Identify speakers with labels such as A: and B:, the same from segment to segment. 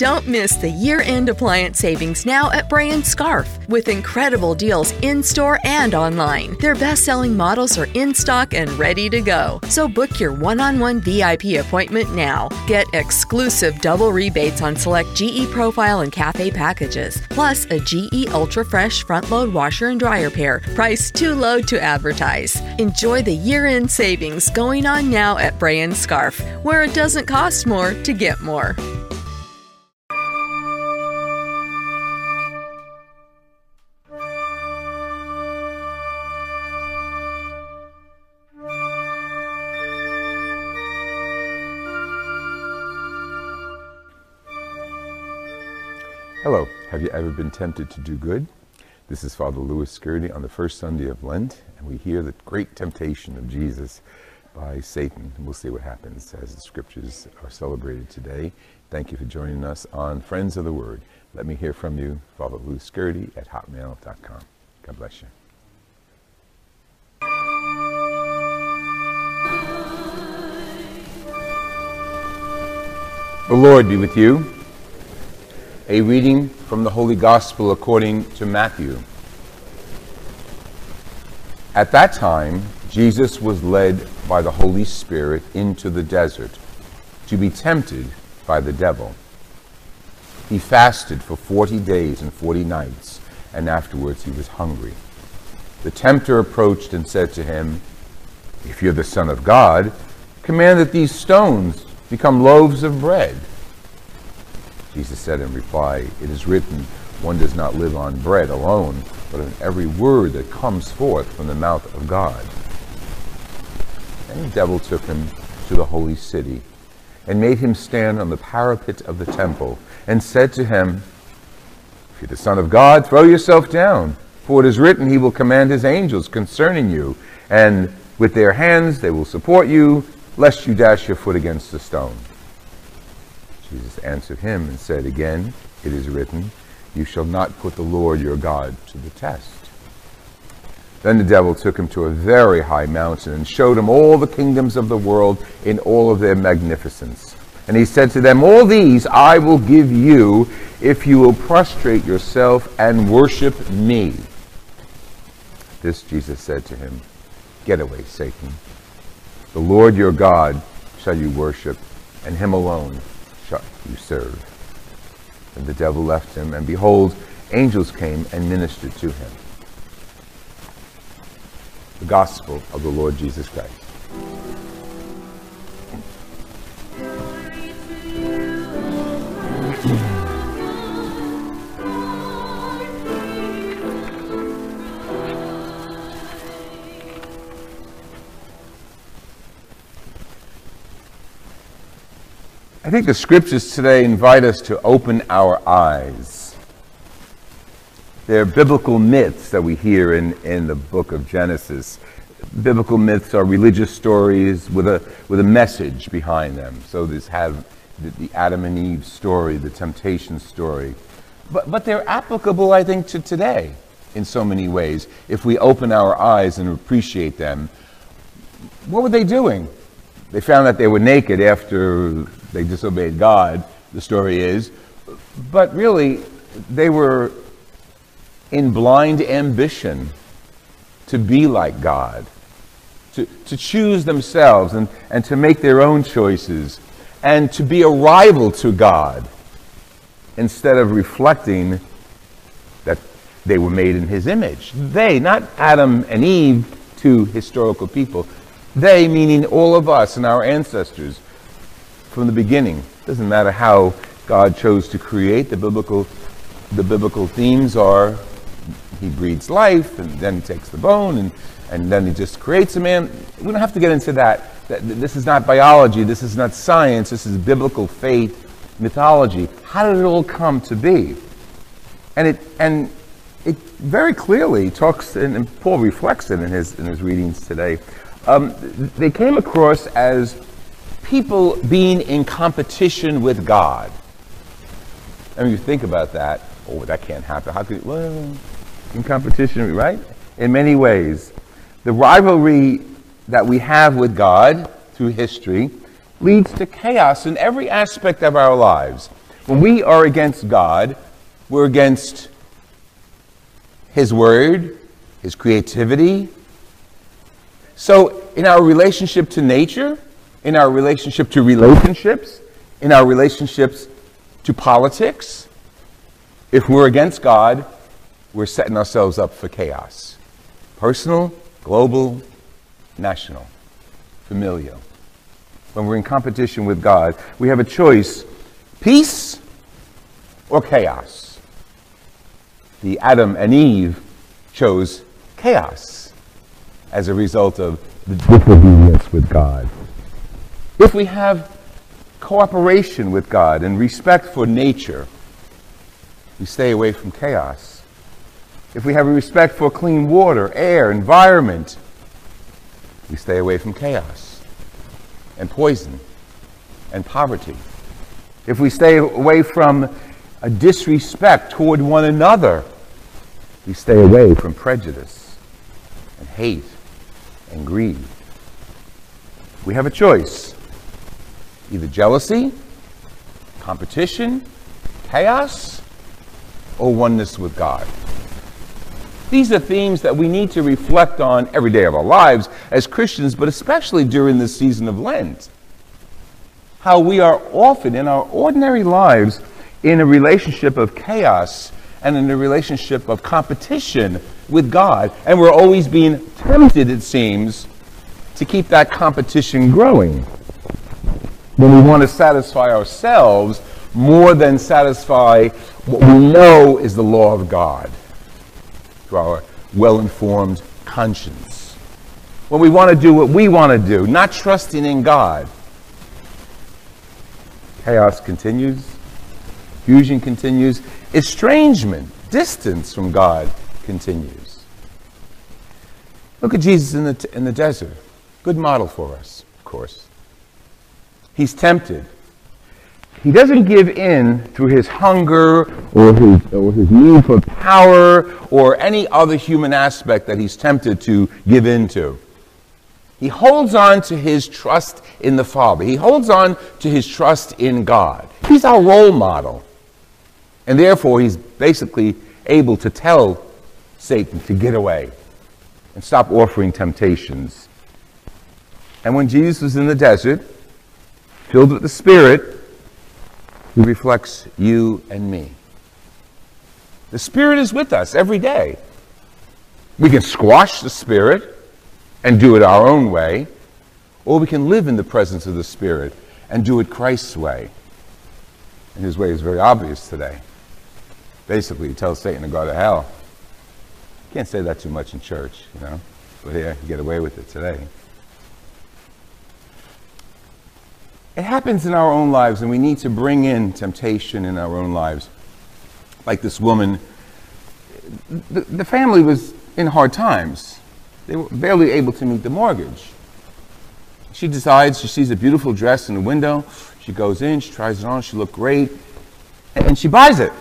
A: Don't miss the year end appliance savings now at Bray Scarff with incredible deals in store and online. Their best selling models are in stock and ready to go. So book your one on one VIP appointment now. Get exclusive double rebates on select GE Profile and Cafe packages, plus a GE Ultra Fresh front load washer and dryer pair, priced too low to advertise. Enjoy the year end savings going on now at Bray Scarff, where it doesn't cost more to get more.
B: Hello, have you ever been tempted to do good? This is Father Louis Scurti on the first Sunday of Lent, and we hear the great temptation of Jesus by Satan. We'll see what happens as the scriptures are celebrated today. Thank you for joining us on Friends of the Word. Let me hear from you, Father Louis Scurti at hotmail.com. God bless you. The Lord be with you. A reading from the Holy Gospel according to Matthew. At that time, Jesus was led by the Holy Spirit into the desert to be tempted by the devil. He fasted for 40 days and 40 nights, and afterwards he was hungry. The tempter approached and said to him, If you're the Son of God, command that these stones become loaves of bread. Jesus said in reply, It is written, one does not live on bread alone, but on every word that comes forth from the mouth of God. And the devil took him to the holy city, and made him stand on the parapet of the temple, and said to him, If you're the Son of God, throw yourself down, for it is written, He will command His angels concerning you, and with their hands they will support you, lest you dash your foot against a stone. Jesus answered him and said, Again, it is written, You shall not put the Lord your God to the test. Then the devil took him to a very high mountain and showed him all the kingdoms of the world in all of their magnificence. And he said to them, All these I will give you if you will prostrate yourself and worship me. This Jesus said to him, Get away, Satan. The Lord your God shall you worship, and him alone you serve. And the devil left him, and behold, angels came and ministered to him. The Gospel of the Lord Jesus Christ. I think the scriptures today invite us to open our eyes. There are biblical myths that we hear in, in the book of Genesis. Biblical myths are religious stories with a, with a message behind them. So this have the, the Adam and Eve story, the temptation story. But, but they're applicable, I think, to today in so many ways. If we open our eyes and appreciate them, what were they doing? They found that they were naked after they disobeyed God, the story is. But really, they were in blind ambition to be like God, to, to choose themselves and, and to make their own choices, and to be a rival to God instead of reflecting that they were made in His image. They, not Adam and Eve, two historical people, they, meaning all of us and our ancestors, from the beginning. Doesn't matter how God chose to create. The biblical, the biblical themes are he breathes life, and then he takes the bone, and, and then he just creates a man. We don't have to get into that. This is not biology. This is not science. This is biblical faith, mythology. How did it all come to be? And it and it very clearly talks, and, Paul reflects it in his in his readings today. Um, they came across as people being in competition with God. I mean, you think about that. Oh, that can't happen. How could, well, in competition, right? In many ways. The rivalry that we have with God through history leads to chaos in every aspect of our lives. When we are against God, we're against His Word, His creativity. So, in our relationship to nature, in our relationship to relationships, in our relationships to politics, if we're against God, we're setting ourselves up for chaos personal, global, national, familial. When we're in competition with God, we have a choice peace or chaos. The Adam and Eve chose chaos as a result of the disobedience with God. If we have cooperation with God and respect for nature, we stay away from chaos. If we have a respect for clean water, air, environment, we stay away from chaos and poison and poverty. If we stay away from a disrespect toward one another, we stay away from prejudice and hate and greed. We have a choice either jealousy, competition, chaos, or oneness with God. These are themes that we need to reflect on every day of our lives as Christians, but especially during this season of Lent. How we are often in our ordinary lives in a relationship of chaos and in a relationship of competition with God, and we're always being tempted, it seems, to keep that competition growing. When we want to satisfy ourselves more than satisfy what we know is the law of God through our well informed conscience. When we want to do what we want to do, not trusting in God, chaos continues, fusion continues, estrangement, distance from God continues. Look at Jesus in the, in the desert. Good model for us, of course. He's tempted. He doesn't give in through his hunger or his, or his need for power or any other human aspect that he's tempted to give into. He holds on to his trust in the Father. He holds on to his trust in God. He's our role model. And therefore, he's basically able to tell Satan to get away and stop offering temptations. And when Jesus was in the desert, filled with the Spirit, he reflects you and me. The Spirit is with us every day. We can squash the Spirit and do it our own way, or we can live in the presence of the Spirit and do it Christ's way. And his way is very obvious today. Basically, he tells Satan to go to hell. Can't say that too much in church, you know, but here, you get away with it today. It happens in our own lives, and we need to bring in temptation in our own lives. Like this woman, the, the family was in hard times. They were barely able to meet the mortgage. She decides, she sees a beautiful dress in the window. She goes in, she tries it on, she looks great, and she buys it.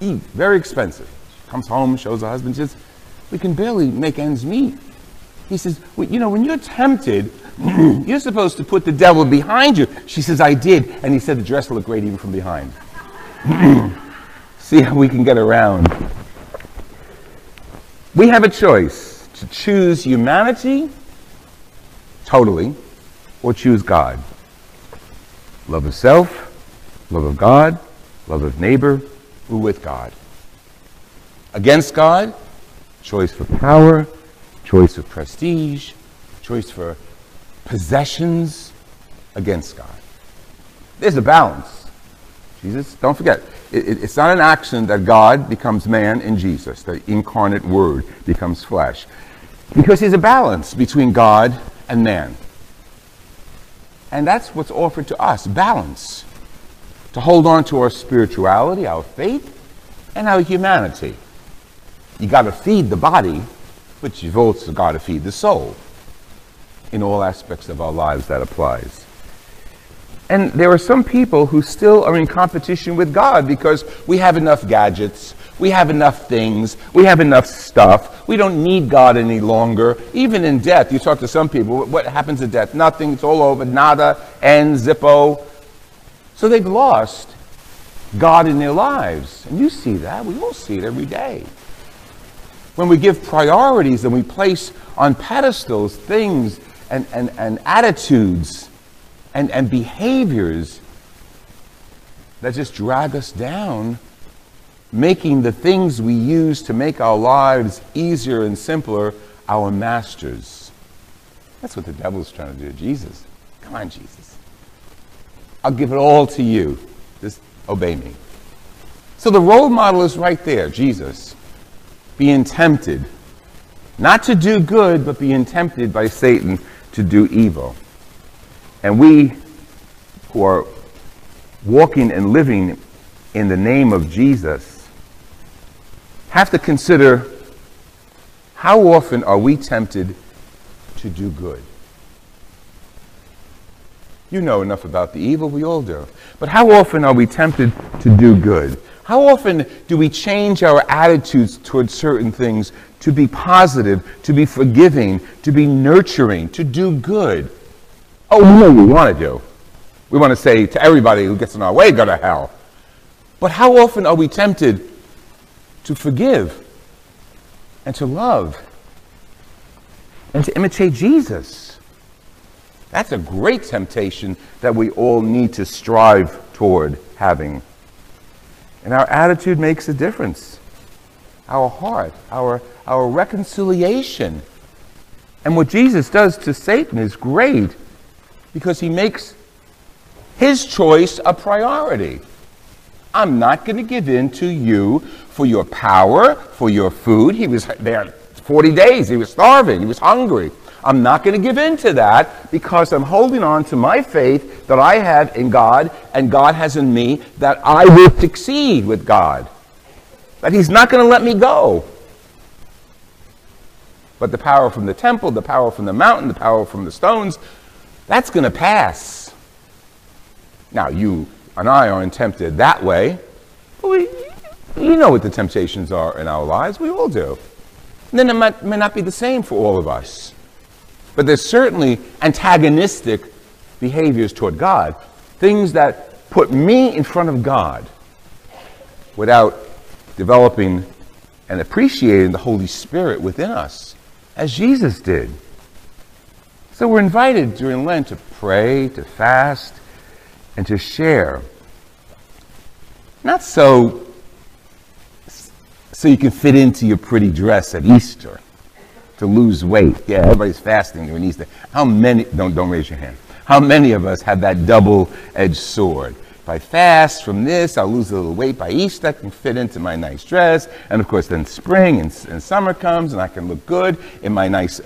B: Very expensive. Comes home, shows her husband, says, We can barely make ends meet. He says, well, You know, when you're tempted, You're supposed to put the devil behind you. She says, I did. And he said, The dress looked great even from behind. See how we can get around. We have a choice to choose humanity totally or choose God. Love of self, love of God, love of neighbor, we're with God. Against God, choice for power, choice for prestige, choice for possessions against God. There's a balance. Jesus, don't forget, it, it, it's not an accident that God becomes man in Jesus, the incarnate Word becomes flesh. Because there's a balance between God and man. And that's what's offered to us balance. To hold on to our spirituality, our faith, and our humanity. You got to feed the body, but you've also got to feed the soul in all aspects of our lives that applies. And there are some people who still are in competition with God because we have enough gadgets, we have enough things, we have enough stuff. We don't need God any longer. Even in death, you talk to some people, what happens in death? Nothing, it's all over, nada, and zippo. So they've lost God in their lives. And you see that. We all see it every day. When we give priorities and we place on pedestals things and, and, and attitudes and, and behaviors that just drag us down, making the things we use to make our lives easier and simpler our masters. That's what the devil's trying to do. Jesus, come on, Jesus. I'll give it all to you. Just obey me. So the role model is right there, Jesus, being tempted. Not to do good, but being tempted by Satan to do evil. And we who are walking and living in the name of Jesus have to consider how often are we tempted to do good? You know enough about the evil, we all do. But how often are we tempted to do good? How often do we change our attitudes towards certain things to be positive, to be forgiving, to be nurturing, to do good? Oh, we know we want to do. We want to say to everybody who gets in our way, go to hell. But how often are we tempted to forgive and to love and to imitate Jesus? That's a great temptation that we all need to strive toward having. And our attitude makes a difference. Our heart, our, our reconciliation. And what Jesus does to Satan is great because he makes his choice a priority. I'm not going to give in to you for your power, for your food. He was there 40 days. He was starving. He was hungry. I'm not going to give in to that because I'm holding on to my faith that I have in God and God has in me that I will succeed with God. That He's not going to let me go. But the power from the temple, the power from the mountain, the power from the stones, that's going to pass. Now, you and I aren't tempted that way. We, you know what the temptations are in our lives. We all do. And then it might, may not be the same for all of us. But there's certainly antagonistic behaviors toward God, things that put me in front of God without developing and appreciating the Holy Spirit within us, as Jesus did. So we're invited during Lent to pray, to fast, and to share. Not so so you can fit into your pretty dress at Easter to lose weight. Yeah, everybody's fasting during Easter. How many, don't, don't raise your hand. How many of us have that double edged sword? If I fast from this, I'll lose a little weight by Easter, I can fit into my nice dress. And of course, then spring and, and summer comes, and I can look good in my nice.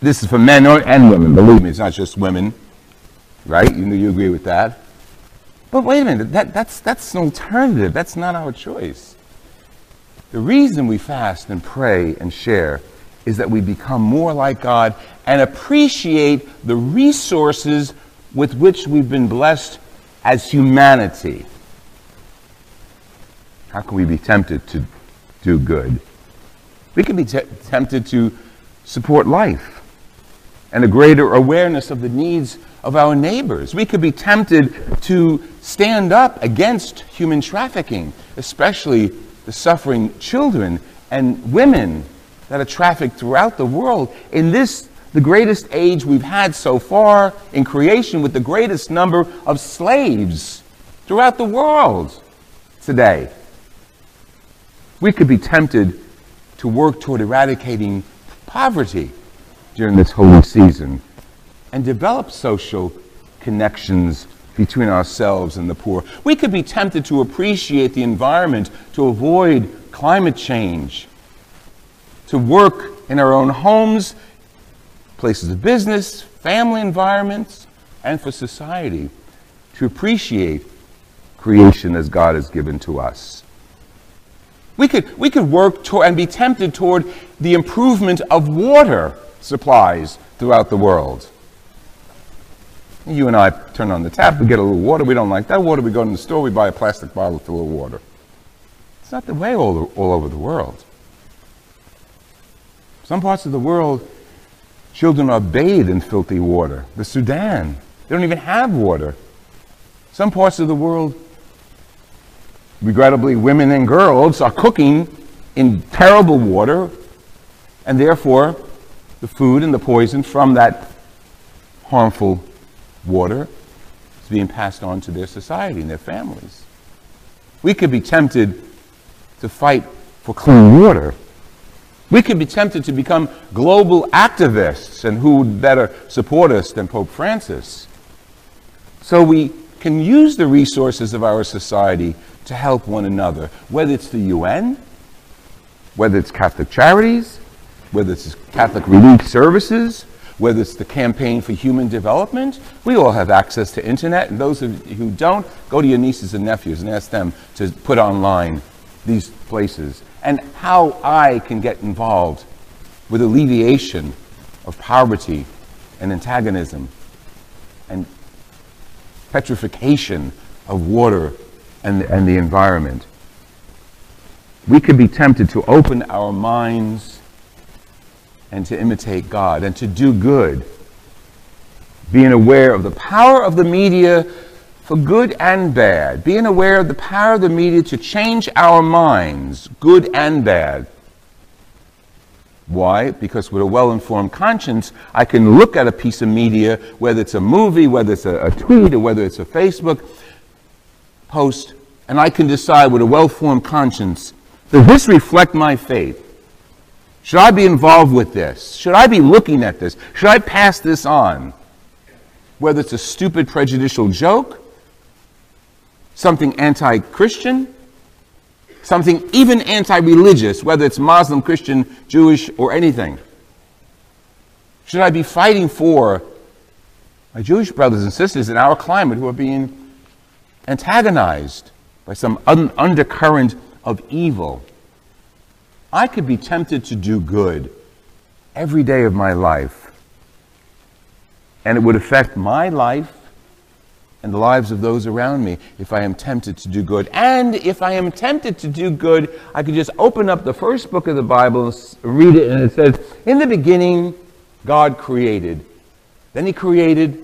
B: This is for men or, and women, believe me, it's not just women, right? You, know, you agree with that? But wait a minute, that, that's, that's an alternative. That's not our choice. The reason we fast and pray and share is that we become more like God and appreciate the resources with which we've been blessed as humanity. How can we be tempted to do good? We can be tempted to support life and a greater awareness of the needs of our neighbors. We could be tempted to stand up against human trafficking, especially the suffering children and women that are trafficked throughout the world in this the greatest age we've had so far in creation with the greatest number of slaves throughout the world today. We could be tempted to work toward eradicating poverty during this holy season and develop social connections between ourselves and the poor. We could be tempted to appreciate the environment, to avoid climate change, to work in our own homes, places of business, family environments, and for society to appreciate creation as God has given to us. We could, we could work toward and be tempted toward the improvement of water supplies throughout the world. You and I turn on the tap, we get a little water, we don't like that water, we go to the store, we buy a plastic bottle full of water. It's not the way all, all over the world. Some parts of the world, children are bathed in filthy water. The Sudan, they don't even have water. Some parts of the world, regrettably, women and girls are cooking in terrible water, and therefore, the food and the poison from that harmful water is being passed on to their society and their families. We could be tempted to fight for clean water. We could be tempted to become global activists, and who would better support us than Pope Francis? So we can use the resources of our society to help one another, whether it's the UN, whether it's Catholic Charities, whether it's Catholic Relief Services, whether it's the Campaign for Human Development. We all have access to internet, and those of you who don't, go to your nieces and nephews and ask them to put online these places and how I can get involved with alleviation of poverty and antagonism and petrification of water and, and the environment. We could be tempted to open our minds and to imitate God and to do good, being aware of the power of the media for good and bad, being aware of the power of the media to change our minds, good and bad. Why? Because with a well informed conscience, I can look at a piece of media, whether it's a movie, whether it's a, a tweet, or whether it's a Facebook post, and I can decide with a well formed conscience does this reflect my faith? Should I be involved with this? Should I be looking at this? Should I pass this on? Whether it's a stupid, prejudicial joke, something anti Christian, something even anti religious, whether it's Muslim, Christian, Jewish, or anything. Should I be fighting for my Jewish brothers and sisters in our climate who are being antagonized by some un- undercurrent of evil. I could be tempted to do good every day of my life, and it would affect my life and the lives of those around me if I am tempted to do good. And if I am tempted to do good, I could just open up the first book of the Bible and read it, and it says, In the beginning, God created. Then He created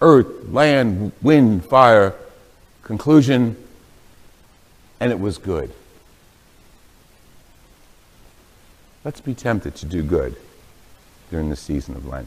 B: earth, land, wind, fire. Conclusion, and it was good. Let's be tempted to do good during the season of Lent.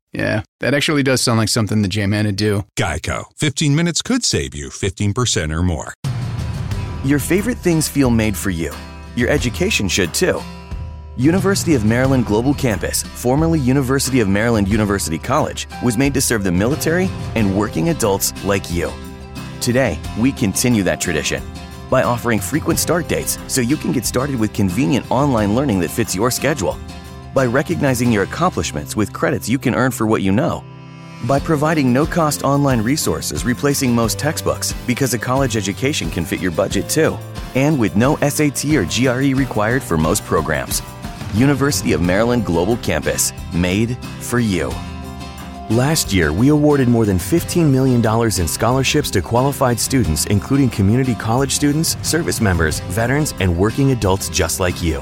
C: yeah, that actually does sound like something the J-Man would do.
D: Geico. 15 minutes could save you 15% or more.
E: Your favorite things feel made for you. Your education should too. University of Maryland Global Campus, formerly University of Maryland University College, was made to serve the military and working adults like you. Today, we continue that tradition by offering frequent start dates so you can get started with convenient online learning that fits your schedule by recognizing your accomplishments with credits you can earn for what you know, by providing no cost online resources replacing most textbooks because a college education can fit your budget too, and with no SAT or GRE required for most programs. University of Maryland Global Campus, made for you. Last year, we awarded more than $15 million in scholarships to qualified students, including community college students, service members, veterans, and working adults just like you.